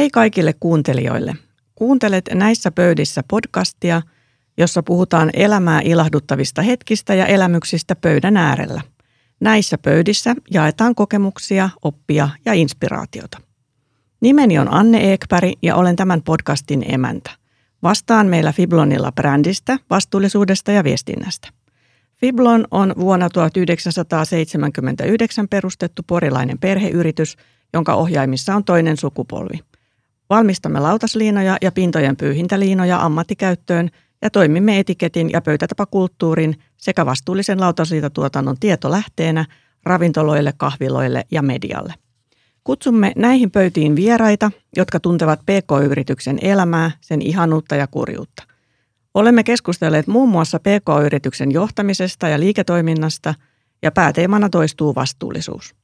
Hei kaikille kuuntelijoille. Kuuntelet näissä pöydissä podcastia, jossa puhutaan elämää ilahduttavista hetkistä ja elämyksistä pöydän äärellä. Näissä pöydissä jaetaan kokemuksia, oppia ja inspiraatiota. Nimeni on Anne Ekpäri ja olen tämän podcastin emäntä. Vastaan meillä Fiblonilla brändistä, vastuullisuudesta ja viestinnästä. Fiblon on vuonna 1979 perustettu porilainen perheyritys, jonka ohjaimissa on toinen sukupolvi. Valmistamme lautasliinoja ja pintojen pyyhintäliinoja ammattikäyttöön ja toimimme etiketin ja pöytätapakulttuurin sekä vastuullisen lautasliitatuotannon tietolähteenä ravintoloille, kahviloille ja medialle. Kutsumme näihin pöytiin vieraita, jotka tuntevat PK-yrityksen elämää, sen ihanuutta ja kurjuutta. Olemme keskustelleet muun muassa PK-yrityksen johtamisesta ja liiketoiminnasta ja pääteemana toistuu vastuullisuus.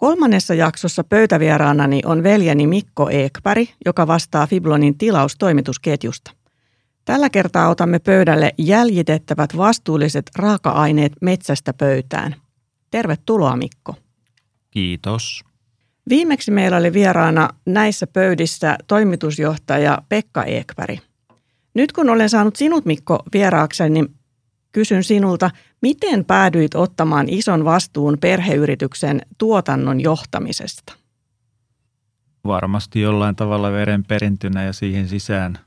Kolmannessa jaksossa pöytävieraanani on veljeni Mikko Eekpäri, joka vastaa Fiblonin tilaustoimitusketjusta. Tällä kertaa otamme pöydälle jäljitettävät vastuulliset raaka-aineet metsästä pöytään. Tervetuloa Mikko. Kiitos. Viimeksi meillä oli vieraana näissä pöydissä toimitusjohtaja Pekka Eekpäri. Nyt kun olen saanut sinut Mikko vieraakseni, niin kysyn sinulta, miten päädyit ottamaan ison vastuun perheyrityksen tuotannon johtamisesta? Varmasti jollain tavalla veren perintynä ja siihen sisään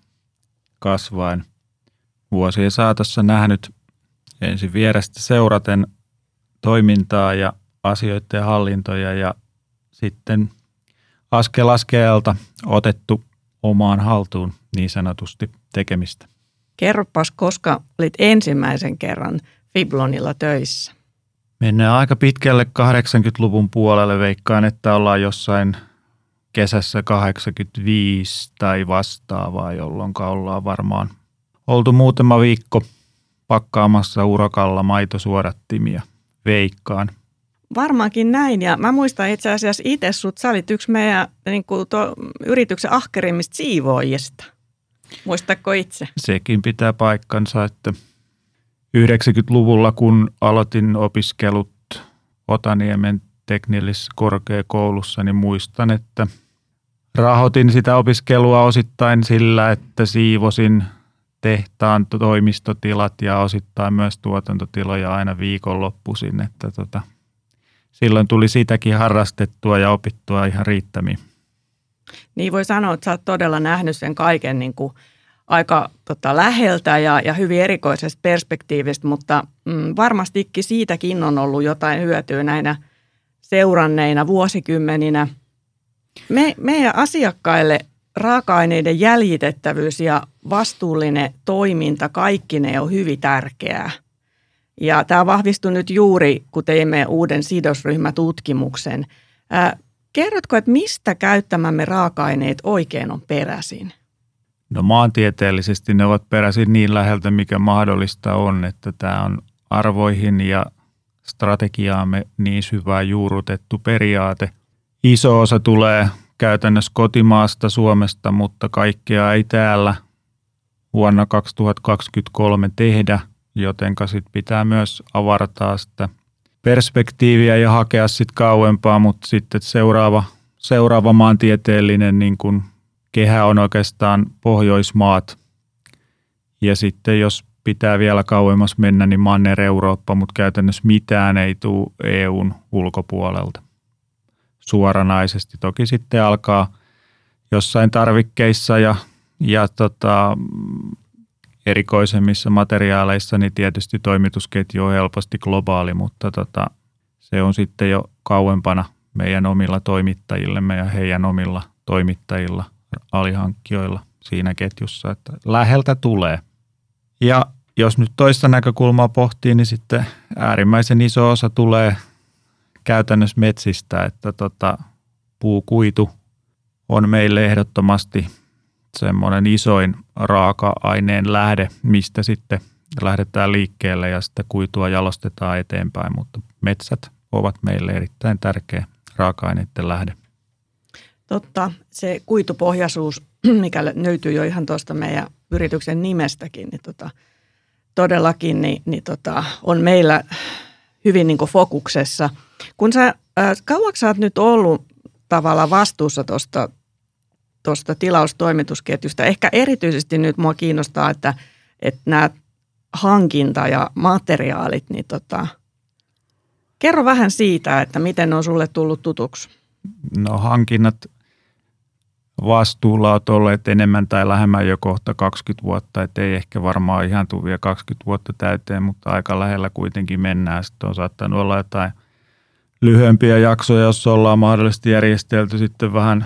kasvaen. Vuosien saatossa nähnyt ensin vierestä seuraten toimintaa ja asioiden hallintoja ja sitten askel askelta otettu omaan haltuun niin sanotusti tekemistä. Kerropas, koska olit ensimmäisen kerran Fiblonilla töissä? Mennään aika pitkälle 80-luvun puolelle. Veikkaan, että ollaan jossain kesässä 85 tai vastaavaa, jolloin ollaan varmaan oltu muutama viikko pakkaamassa urakalla maitosuodattimia. Veikkaan. Varmaankin näin ja mä muistan itse asiassa itse sut, sä olit yksi meidän niin kuin tuo, yrityksen ahkerimmista siivoojista. Muistatko itse? Sekin pitää paikkansa, että 90-luvulla kun aloitin opiskelut Otaniemen teknillisessä korkeakoulussa, niin muistan, että rahoitin sitä opiskelua osittain sillä, että siivosin tehtaan toimistotilat ja osittain myös tuotantotiloja aina viikonloppuisin, että tota, silloin tuli sitäkin harrastettua ja opittua ihan riittämiin. Niin voi sanoa, että sä oot todella nähnyt sen kaiken niin kuin aika tota, läheltä ja, ja hyvin erikoisesta perspektiivistä, mutta mm, varmastikin siitäkin on ollut jotain hyötyä näinä seuranneina vuosikymmeninä. Me, meidän asiakkaille raaka-aineiden jäljitettävyys ja vastuullinen toiminta, kaikki ne on hyvin tärkeää. Ja tämä vahvistui nyt juuri, kun teimme uuden sidosryhmätutkimuksen. Kerrotko, että mistä käyttämämme raaka-aineet oikein on peräisin? No maantieteellisesti ne ovat peräisin niin läheltä, mikä mahdollista on, että tämä on arvoihin ja strategiaamme niin syvää juurrutettu periaate. Iso osa tulee käytännössä kotimaasta Suomesta, mutta kaikkea ei täällä vuonna 2023 tehdä, jotenka sit pitää myös avartaa sitä perspektiiviä ja hakea sitten kauempaa, mutta sitten seuraava, seuraava maantieteellinen niin kun kehä on oikeastaan Pohjoismaat. Ja sitten jos pitää vielä kauemmas mennä, niin Manner-Eurooppa, mutta käytännössä mitään ei tule EUn ulkopuolelta suoranaisesti. Toki sitten alkaa jossain tarvikkeissa ja, ja tota, erikoisemmissa materiaaleissa, niin tietysti toimitusketju on helposti globaali, mutta tota, se on sitten jo kauempana meidän omilla toimittajillemme ja heidän omilla toimittajilla alihankkijoilla siinä ketjussa, että läheltä tulee. Ja jos nyt toista näkökulmaa pohtii, niin sitten äärimmäisen iso osa tulee käytännössä metsistä, että tota, puukuitu on meille ehdottomasti semmoinen isoin raaka-aineen lähde, mistä sitten lähdetään liikkeelle ja sitä kuitua jalostetaan eteenpäin, mutta metsät ovat meille erittäin tärkeä raaka-aineiden lähde. Totta, se kuitupohjaisuus, mikä löytyy jo ihan tuosta meidän yrityksen nimestäkin, niin tota, todellakin niin, niin tota, on meillä hyvin niin fokuksessa. Kun sä, äh, kauaksi sä oot nyt ollut tavallaan vastuussa tuosta tuosta tilaustoimitusketjusta. Ehkä erityisesti nyt mua kiinnostaa, että, että nämä hankinta ja materiaalit, niin tota, kerro vähän siitä, että miten on sulle tullut tutuksi. No hankinnat vastuulla olet olleet enemmän tai lähemmän jo kohta 20 vuotta, että ei ehkä varmaan ihan tule vielä 20 vuotta täyteen, mutta aika lähellä kuitenkin mennään. Sitten on saattanut olla jotain lyhyempiä jaksoja, jossa ollaan mahdollisesti järjestelty sitten vähän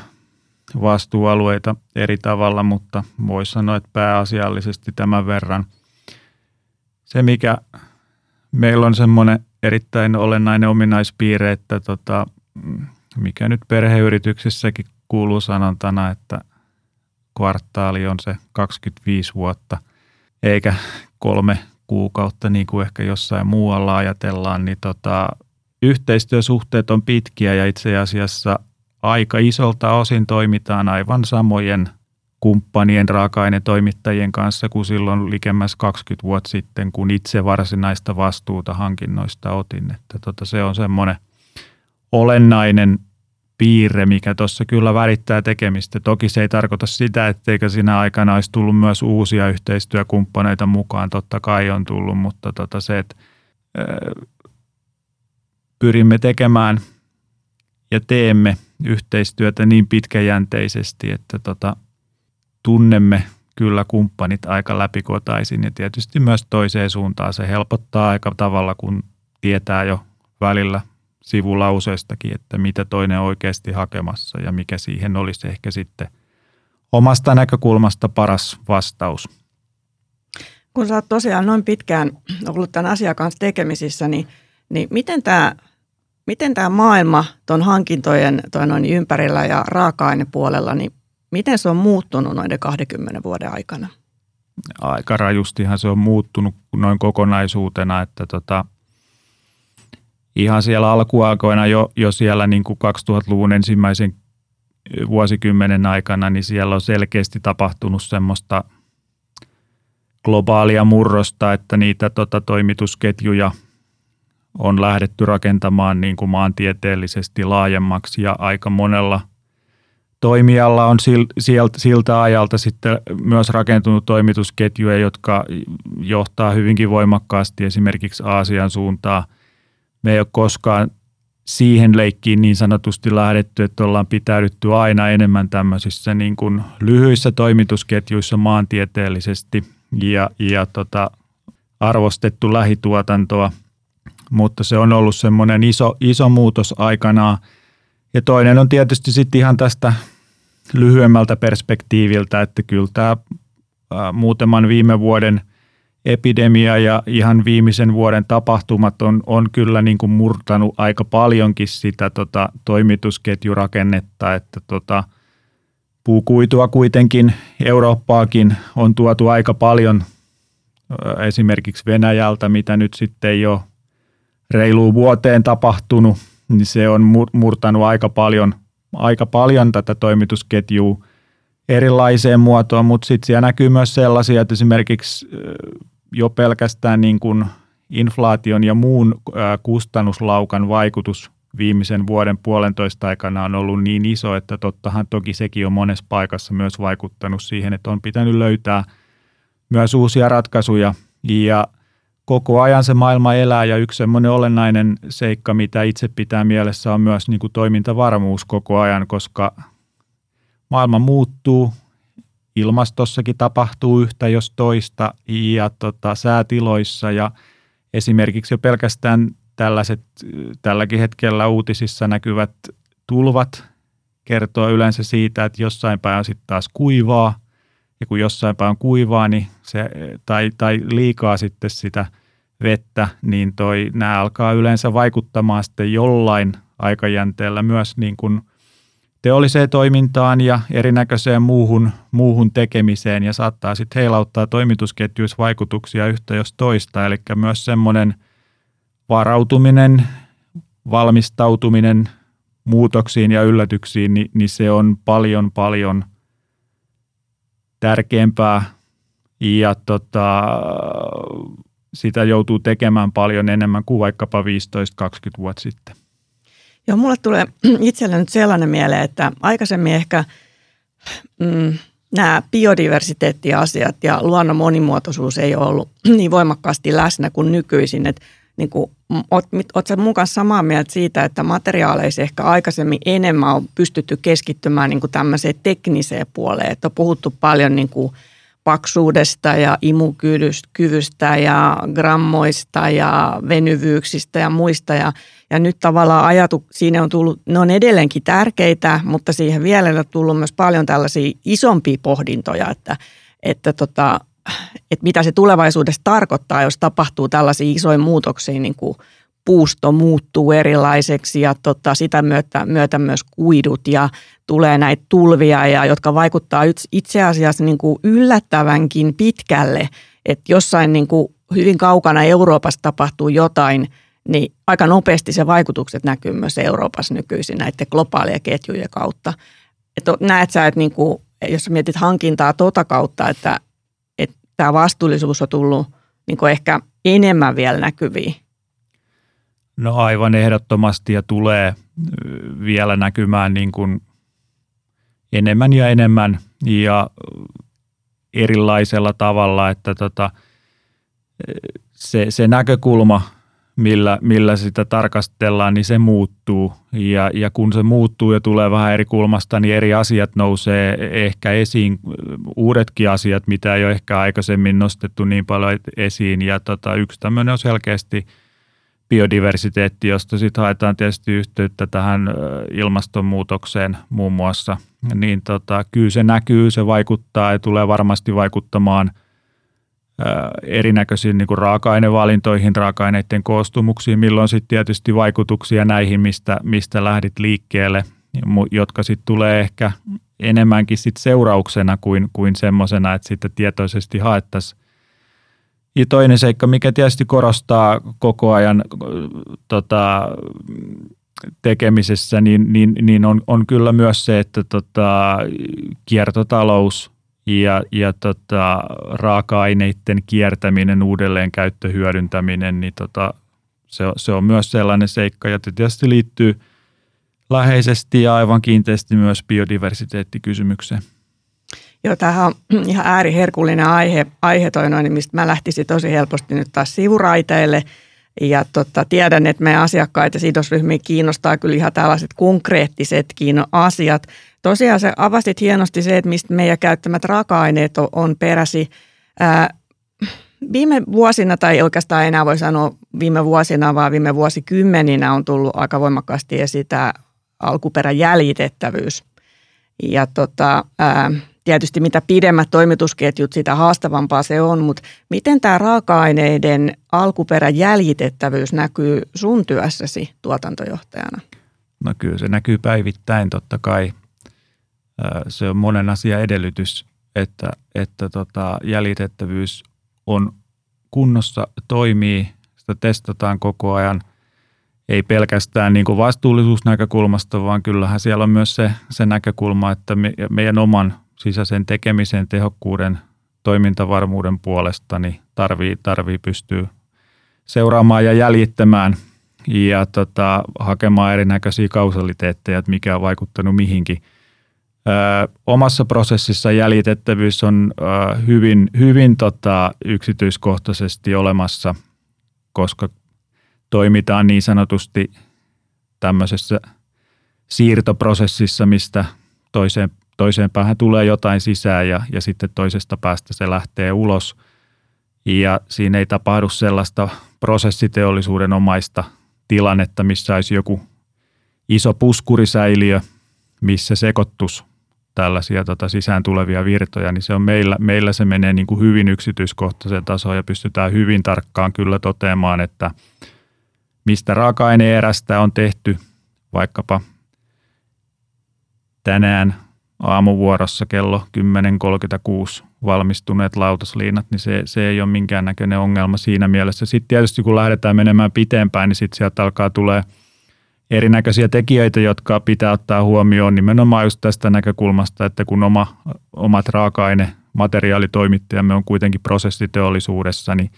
vastuualueita eri tavalla, mutta voisi sanoa, että pääasiallisesti tämän verran. Se, mikä meillä on semmoinen erittäin olennainen ominaispiirre, että tota, mikä nyt perheyrityksissäkin kuuluu sanontana, että kvartaali on se 25 vuotta, eikä kolme kuukautta niin kuin ehkä jossain muualla ajatellaan, niin tota, yhteistyösuhteet on pitkiä ja itse asiassa aika isolta osin toimitaan aivan samojen kumppanien raaka-ainetoimittajien kanssa kuin silloin likemmäs 20 vuotta sitten, kun itse varsinaista vastuuta hankinnoista otin. Että tota, se on semmoinen olennainen piirre, mikä tuossa kyllä värittää tekemistä. Toki se ei tarkoita sitä, etteikö siinä aikana olisi tullut myös uusia yhteistyökumppaneita mukaan. Totta kai on tullut, mutta tota se, että pyrimme tekemään ja teemme yhteistyötä niin pitkäjänteisesti, että tota, tunnemme kyllä kumppanit aika läpikotaisin ja tietysti myös toiseen suuntaan se helpottaa aika tavalla, kun tietää jo välillä sivulauseestakin, että mitä toinen oikeasti hakemassa ja mikä siihen olisi ehkä sitten omasta näkökulmasta paras vastaus. Kun sä oot tosiaan noin pitkään ollut tämän asian kanssa tekemisissä, niin, niin miten tämä miten tämä maailma tuon hankintojen toi noin ympärillä ja raaka-ainepuolella, niin miten se on muuttunut noiden 20 vuoden aikana? Aika rajustihan se on muuttunut noin kokonaisuutena, että tota, ihan siellä alkuaikoina jo, jo siellä niin kuin 2000-luvun ensimmäisen vuosikymmenen aikana, niin siellä on selkeästi tapahtunut semmoista globaalia murrosta, että niitä tota, toimitusketjuja on lähdetty rakentamaan niin kuin maantieteellisesti laajemmaksi ja aika monella toimijalla on siltä, ajalta sitten myös rakentunut toimitusketjuja, jotka johtaa hyvinkin voimakkaasti esimerkiksi Aasian suuntaan – me ei ole koskaan siihen leikkiin niin sanotusti lähdetty, että ollaan pitäydytty aina enemmän tämmöisissä niin kuin lyhyissä toimitusketjuissa maantieteellisesti ja, ja tota, arvostettu lähituotantoa, mutta se on ollut semmoinen iso, iso muutos aikanaan. Ja toinen on tietysti sitten ihan tästä lyhyemmältä perspektiiviltä, että kyllä tämä muutaman viime vuoden – epidemia ja ihan viimeisen vuoden tapahtumat on, on kyllä niin kuin murtanut aika paljonkin sitä tota, toimitusketjurakennetta, että tota, puukuitua kuitenkin Eurooppaakin on tuotu aika paljon esimerkiksi Venäjältä, mitä nyt sitten ei ole reiluun vuoteen tapahtunut, niin se on murtanut aika paljon, aika paljon tätä toimitusketjua erilaiseen muotoon, mutta sitten siellä näkyy myös sellaisia, että esimerkiksi jo pelkästään niin kuin inflaation ja muun kustannuslaukan vaikutus viimeisen vuoden puolentoista aikana on ollut niin iso, että tottahan toki sekin on monessa paikassa myös vaikuttanut siihen, että on pitänyt löytää myös uusia ratkaisuja. Ja koko ajan se maailma elää ja yksi semmoinen olennainen seikka, mitä itse pitää mielessä on myös niin kuin toimintavarmuus koko ajan, koska maailma muuttuu, ilmastossakin tapahtuu yhtä jos toista ja tota, säätiloissa ja esimerkiksi jo pelkästään tällaiset tälläkin hetkellä uutisissa näkyvät tulvat kertoo yleensä siitä, että jossain päin on sitten taas kuivaa ja kun jossain päin on kuivaa niin se, tai, tai liikaa sitten sitä vettä, niin toi, nämä alkaa yleensä vaikuttamaan sitten jollain aikajänteellä myös niin kuin – teolliseen toimintaan ja erinäköiseen muuhun, muuhun tekemiseen ja saattaa sitten heilauttaa toimitusketjuissa vaikutuksia yhtä jos toista. Eli myös semmoinen varautuminen, valmistautuminen muutoksiin ja yllätyksiin, niin, niin se on paljon paljon tärkeämpää ja tota, sitä joutuu tekemään paljon enemmän kuin vaikkapa 15-20 vuotta sitten. Joo, mulle tulee itselle nyt sellainen mieleen, että aikaisemmin ehkä mm, nämä biodiversiteettiasiat ja luonnon monimuotoisuus ei ole ollut niin voimakkaasti läsnä kuin nykyisin. Että niin kuin, oot, mun kanssa samaa mieltä siitä, että materiaaleissa ehkä aikaisemmin enemmän on pystytty keskittymään niin kuin tämmöiseen tekniseen puoleen, että on puhuttu paljon niin kuin paksuudesta ja imukyvystä ja grammoista ja venyvyyksistä ja muista. Ja, ja nyt tavallaan ajatu, siinä on tullut, ne on edelleenkin tärkeitä, mutta siihen vielä on tullut myös paljon tällaisia isompia pohdintoja, että, että tota, että mitä se tulevaisuudessa tarkoittaa, jos tapahtuu tällaisia isoja muutoksia, niin kuin puusto muuttuu erilaiseksi ja tota, sitä myötä, myötä myös kuidut ja tulee näitä tulvia, ja, jotka vaikuttaa itse asiassa niin kuin yllättävänkin pitkälle, että jossain niin kuin hyvin kaukana Euroopassa tapahtuu jotain, niin aika nopeasti se vaikutukset näkyy myös Euroopassa nykyisin näiden globaalien ketjujen kautta. Että näet sä, että niin kuin, jos mietit hankintaa tota kautta, että tämä vastuullisuus on tullut niin kuin ehkä enemmän vielä näkyviin? No aivan ehdottomasti ja tulee vielä näkymään niin kuin enemmän ja enemmän ja erilaisella tavalla, että tota, se, se näkökulma – millä, millä sitä tarkastellaan, niin se muuttuu. Ja, ja kun se muuttuu ja tulee vähän eri kulmasta, niin eri asiat nousee ehkä esiin, uudetkin asiat, mitä ei ole ehkä aikaisemmin nostettu niin paljon esiin. Ja tota, yksi tämmöinen on selkeästi biodiversiteetti, josta sitten haetaan tietysti yhteyttä tähän ilmastonmuutokseen muun muassa. Niin tota, kyllä se näkyy, se vaikuttaa ja tulee varmasti vaikuttamaan – erinäköisiin niin kuin raaka-ainevalintoihin, raaka-aineiden koostumuksiin, milloin sitten tietysti vaikutuksia näihin, mistä, mistä lähdit liikkeelle, jotka sitten tulee ehkä enemmänkin sit seurauksena kuin, kuin semmoisena, että sitten tietoisesti haettaisiin. Ja toinen seikka, mikä tietysti korostaa koko ajan tota, tekemisessä, niin, niin, niin on, on kyllä myös se, että tota, kiertotalous – ja, ja tota, raaka-aineiden kiertäminen, uudelleen käyttöhyödyntäminen, niin tota, se, se on myös sellainen seikka, ja tietysti liittyy läheisesti ja aivan kiinteästi myös biodiversiteettikysymykseen. Joo, tämähän on ihan ääriherkullinen aihe, aihe toi noin, mistä mä lähtisin tosi helposti nyt taas sivuraiteille. Ja tota, tiedän, että meidän asiakkaita ja sidosryhmiä kiinnostaa kyllä ihan tällaiset konkreettisetkin asiat – Tosiaan se avasit hienosti se, että mistä meidän käyttämät raaka-aineet on, peräsi. Ää, viime vuosina, tai oikeastaan enää voi sanoa viime vuosina, vaan viime vuosikymmeninä on tullut aika voimakkaasti esitä alkuperäjäljitettävyys. Ja tota, ää, tietysti mitä pidemmät toimitusketjut, sitä haastavampaa se on, mutta miten tämä raaka-aineiden alkuperäjäljitettävyys näkyy sun työssäsi tuotantojohtajana? No kyllä se näkyy päivittäin totta kai se on monen asia edellytys, että, että tota, jäljitettävyys on kunnossa, toimii, sitä testataan koko ajan, ei pelkästään niin kuin vastuullisuusnäkökulmasta, vaan kyllähän siellä on myös se, se näkökulma, että me, meidän oman sisäisen tekemisen tehokkuuden, toimintavarmuuden puolesta niin tarvii, tarvii pystyä seuraamaan ja jäljittämään ja tota, hakemaan erinäköisiä kausaliteetteja, että mikä on vaikuttanut mihinkin – omassa prosessissa jäljitettävyys on hyvin, hyvin tota, yksityiskohtaisesti olemassa, koska toimitaan niin sanotusti tämmöisessä siirtoprosessissa, mistä toiseen, toiseen päähän tulee jotain sisään ja, ja sitten toisesta päästä se lähtee ulos. Ja siinä ei tapahdu sellaista prosessiteollisuuden omaista tilannetta, missä olisi joku iso puskurisäiliö, missä sekoittus tällaisia tota, sisään tulevia virtoja, niin se on meillä, meillä se menee niin kuin hyvin yksityiskohtaisen tasoon ja pystytään hyvin tarkkaan kyllä toteamaan, että mistä raaka-aineerästä on tehty vaikkapa tänään aamuvuorossa kello 10.36 valmistuneet lautasliinat, niin se, se ei ole minkäännäköinen ongelma siinä mielessä. Sitten tietysti kun lähdetään menemään pitempään, niin sitten sieltä alkaa tulee – erinäköisiä tekijöitä, jotka pitää ottaa huomioon nimenomaan just tästä näkökulmasta, että kun oma, omat raaka-aine, materiaalitoimittajamme on kuitenkin prosessiteollisuudessa, niin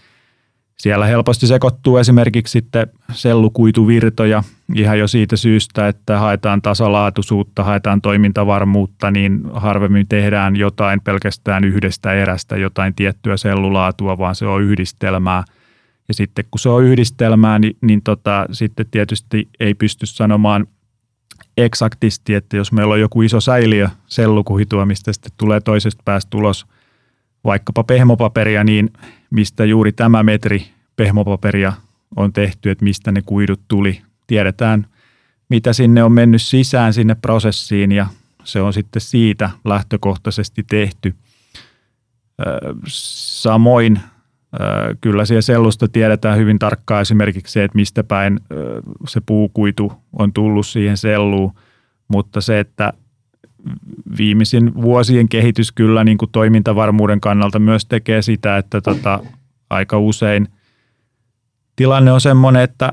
Siellä helposti sekoittuu esimerkiksi sitten sellukuituvirtoja ihan jo siitä syystä, että haetaan tasalaatuisuutta, haetaan toimintavarmuutta, niin harvemmin tehdään jotain pelkästään yhdestä erästä, jotain tiettyä sellulaatua, vaan se on yhdistelmää. Ja sitten kun se on yhdistelmää, niin, niin tota, sitten tietysti ei pysty sanomaan eksaktisti, että jos meillä on joku iso säiliö sellukuhitua, mistä sitten tulee toisesta päästä tulos vaikkapa pehmopaperia, niin mistä juuri tämä metri pehmopaperia on tehty, että mistä ne kuidut tuli. Tiedetään, mitä sinne on mennyt sisään sinne prosessiin ja se on sitten siitä lähtökohtaisesti tehty. Samoin kyllä siellä sellusta tiedetään hyvin tarkkaan esimerkiksi se, että mistä päin se puukuitu on tullut siihen selluun, mutta se, että viimeisin vuosien kehitys kyllä niin kuin toimintavarmuuden kannalta myös tekee sitä, että tota, aika usein tilanne on sellainen, että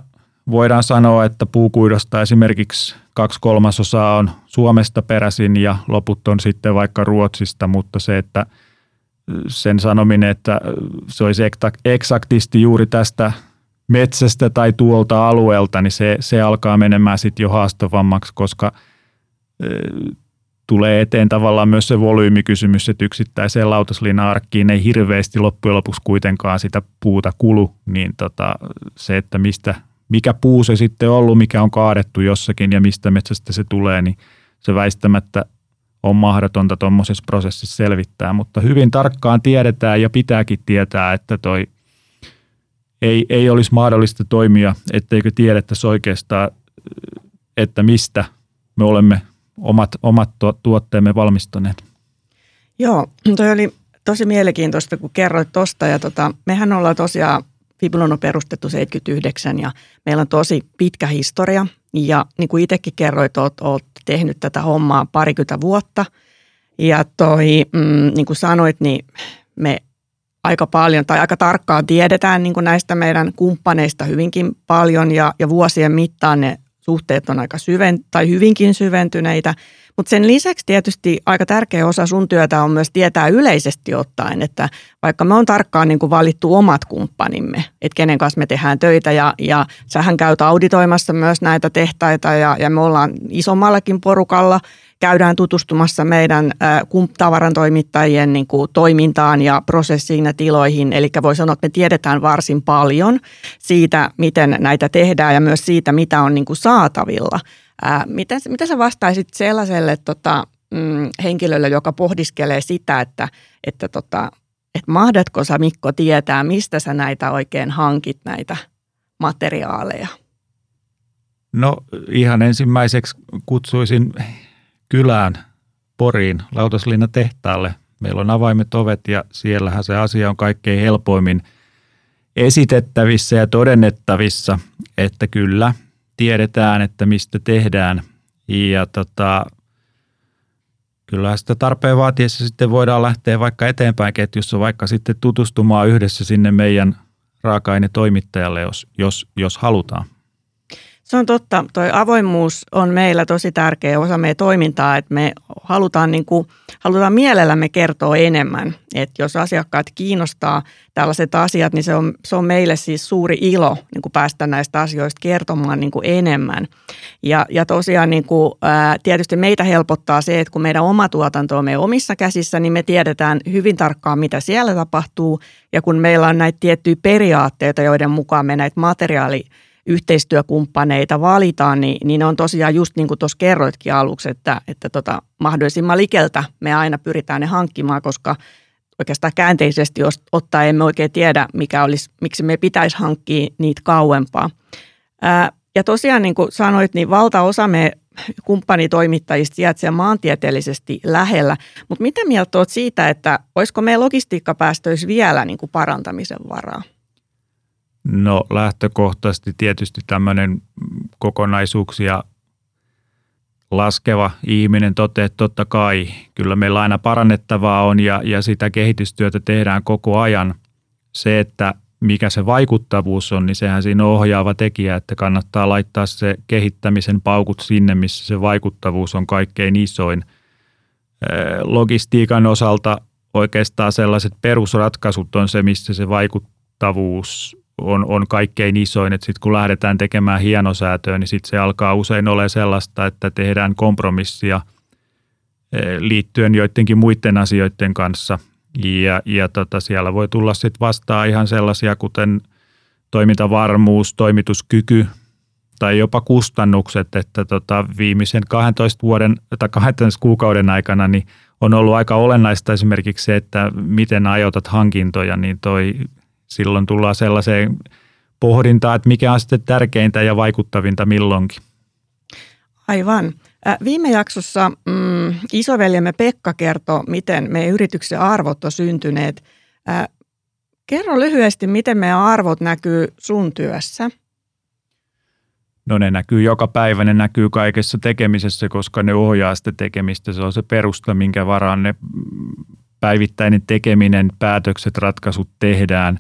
voidaan sanoa, että puukuidosta esimerkiksi kaksi kolmasosaa on Suomesta peräisin ja loput on sitten vaikka Ruotsista, mutta se, että sen sanominen, että se olisi eksaktisti juuri tästä metsästä tai tuolta alueelta, niin se, se alkaa menemään sitten jo haastavammaksi, koska tulee eteen tavallaan myös se volyymikysymys, että yksittäiseen lautasliina-arkkiin ei hirveästi loppujen lopuksi kuitenkaan sitä puuta kulu, niin tota, se, että mistä, mikä puu se sitten on ollut, mikä on kaadettu jossakin ja mistä metsästä se tulee, niin se väistämättä on mahdotonta tuommoisessa prosessissa selvittää, mutta hyvin tarkkaan tiedetään ja pitääkin tietää, että toi ei, ei olisi mahdollista toimia, etteikö tiedettäisi oikeastaan, että mistä me olemme omat, omat tuotteemme valmistaneet. Joo, toi oli tosi mielenkiintoista, kun kerroit tuosta. Ja tota, mehän ollaan tosiaan Fibulon on perustettu 79 ja meillä on tosi pitkä historia. Ja niin kuin itsekin kerroit, olet, olet tehnyt tätä hommaa parikymmentä vuotta. Ja toi, mm, niin kuin sanoit, niin me aika paljon tai aika tarkkaan tiedetään niin kuin näistä meidän kumppaneista hyvinkin paljon ja, ja vuosien mittaan ne suhteet on aika syven, tai hyvinkin syventyneitä. Mutta sen lisäksi tietysti aika tärkeä osa sun työtä on myös tietää yleisesti ottaen, että vaikka me on tarkkaan niin kuin valittu omat kumppanimme, että kenen kanssa me tehdään töitä ja, ja sähän käyt auditoimassa myös näitä tehtaita ja, ja me ollaan isommallakin porukalla – käydään tutustumassa meidän tavarantoimittajien niin kuin toimintaan ja prosessiin ja tiloihin. Eli voi sanoa, että me tiedetään varsin paljon siitä, miten näitä tehdään ja myös siitä, mitä on niin kuin saatavilla. Miten, mitä sä vastaisit sellaiselle tota, mm, henkilölle, joka pohdiskelee sitä, että, että, tota, että mahdatko sä Mikko tietää, mistä sä näitä oikein hankit, näitä materiaaleja? No ihan ensimmäiseksi kutsuisin kylään Poriin Lautaslinna tehtaalle. Meillä on avaimet ovet ja siellähän se asia on kaikkein helpoimmin esitettävissä ja todennettavissa, että kyllä tiedetään, että mistä tehdään. Ja tota, kyllä sitä tarpeen vaatiessa sitten voidaan lähteä vaikka eteenpäin ketjussa, vaikka sitten tutustumaan yhdessä sinne meidän raaka-ainetoimittajalle, jos, jos, jos halutaan. Se on totta. Tuo avoimuus on meillä tosi tärkeä osa meidän toimintaa, että me halutaan, niin kuin, halutaan mielellämme kertoa enemmän. Että jos asiakkaat kiinnostaa tällaiset asiat, niin se on, se on meille siis suuri ilo niin kuin päästä näistä asioista kertomaan niin kuin enemmän. Ja, ja tosiaan niin kuin, ää, tietysti meitä helpottaa se, että kun meidän oma tuotanto on meidän omissa käsissä, niin me tiedetään hyvin tarkkaan, mitä siellä tapahtuu. Ja kun meillä on näitä tiettyjä periaatteita, joiden mukaan me näitä materiaali yhteistyökumppaneita valitaan, niin, niin on tosiaan just niin kuin tuossa kerroitkin aluksi, että, että tota, mahdollisimman likeltä me aina pyritään ne hankkimaan, koska oikeastaan käänteisesti ottaa emme oikein tiedä, mikä olisi, miksi me pitäisi hankkia niitä kauempaa. Ää, ja tosiaan niin kuin sanoit, niin valtaosa me kumppanitoimittajista sijaitsee maantieteellisesti lähellä. Mutta mitä mieltä olet siitä, että olisiko meidän logistiikkapäästöissä vielä niin kuin parantamisen varaa? No lähtökohtaisesti tietysti tämmöinen kokonaisuuksia laskeva ihminen toteaa, että totta kai kyllä meillä aina parannettavaa on ja, ja sitä kehitystyötä tehdään koko ajan. Se, että mikä se vaikuttavuus on, niin sehän siinä on ohjaava tekijä, että kannattaa laittaa se kehittämisen paukut sinne, missä se vaikuttavuus on kaikkein isoin. Logistiikan osalta oikeastaan sellaiset perusratkaisut on se, missä se vaikuttavuus on, on kaikkein isoin. Sitten kun lähdetään tekemään hienosäätöä, niin sitten se alkaa usein olla sellaista, että tehdään kompromissia eh, liittyen joidenkin muiden asioiden kanssa. Ja, ja tota, siellä voi tulla sitten vastaan ihan sellaisia, kuten toimintavarmuus, toimituskyky tai jopa kustannukset, että tota, viimeisen 12 vuoden tai 12 kuukauden aikana niin on ollut aika olennaista esimerkiksi se, että miten ajoitat hankintoja, niin toi silloin tullaan sellaiseen pohdintaan, että mikä on sitten tärkeintä ja vaikuttavinta milloinkin. Aivan. Viime jaksossa mm, isoveljemme Pekka kertoi, miten meidän yrityksen arvot on syntyneet. Äh, kerro lyhyesti, miten meidän arvot näkyy sun työssä. No ne näkyy joka päivä, ne näkyy kaikessa tekemisessä, koska ne ohjaa sitä tekemistä. Se on se perusta, minkä varaan ne päivittäinen tekeminen, päätökset, ratkaisut tehdään.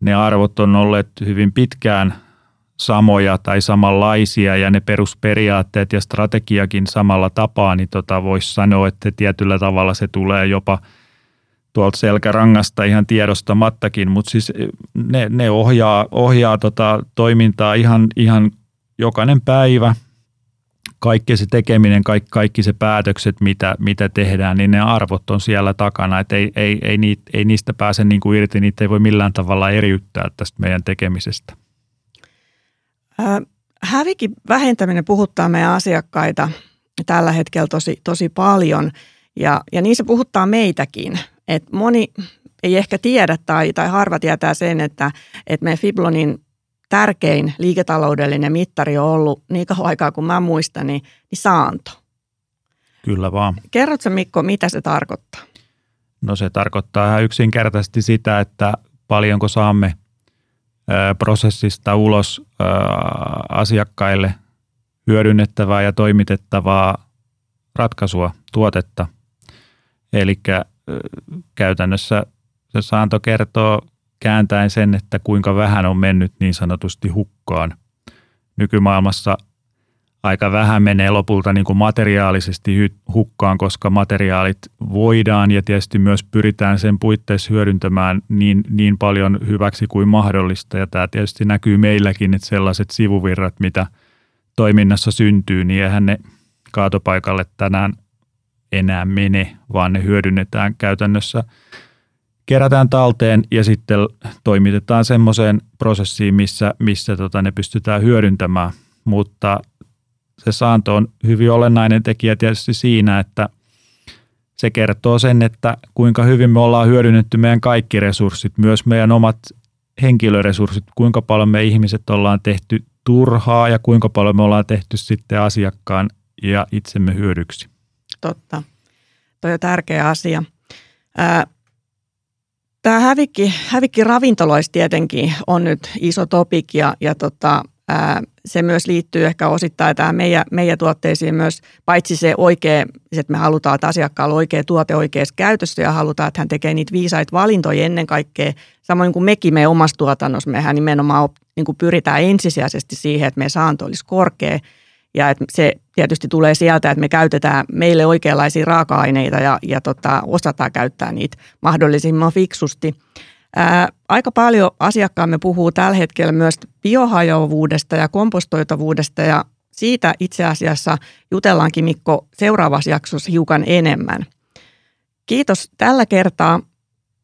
Ne arvot on olleet hyvin pitkään samoja tai samanlaisia ja ne perusperiaatteet ja strategiakin samalla tapaa, niin tota voisi sanoa, että tietyllä tavalla se tulee jopa tuolta selkärangasta ihan tiedostamattakin, mutta siis ne, ne ohjaa, ohjaa tota toimintaa ihan, ihan jokainen päivä, kaikki se tekeminen, kaikki, kaikki se päätökset, mitä, mitä tehdään, niin ne arvot on siellä takana, että ei, ei, ei, niitä, ei niistä pääse niin kuin irti, niitä ei voi millään tavalla eriyttää tästä meidän tekemisestä. Hävikin vähentäminen puhuttaa meidän asiakkaita tällä hetkellä tosi, tosi paljon ja, ja niissä puhuttaa meitäkin. Et moni ei ehkä tiedä tai, tai harva tietää sen, että, että meidän Fiblonin tärkein liiketaloudellinen mittari on ollut niin kauan aikaa kuin mä muistan, niin, niin saanto. Kyllä vaan. Kerrotko Mikko, mitä se tarkoittaa? No se tarkoittaa ihan yksinkertaisesti sitä, että paljonko saamme prosessista ulos asiakkaille hyödynnettävää ja toimitettavaa ratkaisua, tuotetta. Eli käytännössä se saanto kertoo kääntäen sen, että kuinka vähän on mennyt niin sanotusti hukkaan. Nykymaailmassa aika vähän menee lopulta niin kuin materiaalisesti hukkaan, koska materiaalit voidaan ja tietysti myös pyritään sen puitteissa hyödyntämään niin, niin paljon hyväksi kuin mahdollista. Ja tämä tietysti näkyy meilläkin, että sellaiset sivuvirrat, mitä toiminnassa syntyy, niin eihän ne kaatopaikalle tänään enää mene, vaan ne hyödynnetään käytännössä – kerätään talteen ja sitten toimitetaan semmoiseen prosessiin, missä, missä tota, ne pystytään hyödyntämään. Mutta se saanto on hyvin olennainen tekijä tietysti siinä, että se kertoo sen, että kuinka hyvin me ollaan hyödynnetty meidän kaikki resurssit, myös meidän omat henkilöresurssit, kuinka paljon me ihmiset ollaan tehty turhaa ja kuinka paljon me ollaan tehty sitten asiakkaan ja itsemme hyödyksi. Totta. Tuo on tärkeä asia. Ää, Tämä hävikki, hävikki ravintoloissa tietenkin on nyt iso topik ja, ja tota, ää, se myös liittyy ehkä osittain tähän meidän, meidän tuotteisiin myös, paitsi se oikea, että me halutaan, että asiakkaalla on oikea tuote oikeassa käytössä ja halutaan, että hän tekee niitä viisaita valintoja ennen kaikkea. Samoin kuin mekin me omassa tuotannossa, mehän nimenomaan niin kuin pyritään ensisijaisesti siihen, että meidän saanto olisi korkea – ja että se tietysti tulee sieltä, että me käytetään meille oikeanlaisia raaka-aineita ja, ja tota, osataan käyttää niitä mahdollisimman fiksusti. Ää, aika paljon asiakkaamme puhuu tällä hetkellä myös biohajoavuudesta ja kompostoitavuudesta ja siitä itse asiassa jutellaankin Mikko seuraavassa jaksossa hiukan enemmän. Kiitos tällä kertaa.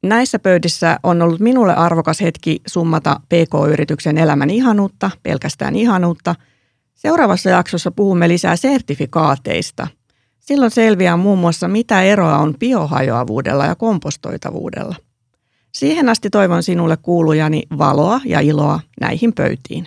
Näissä pöydissä on ollut minulle arvokas hetki summata PK-yrityksen elämän ihanuutta, pelkästään ihanuutta – Seuraavassa jaksossa puhumme lisää sertifikaateista. Silloin selviää muun muassa, mitä eroa on biohajoavuudella ja kompostoitavuudella. Siihen asti toivon sinulle kuulujani valoa ja iloa näihin pöytiin.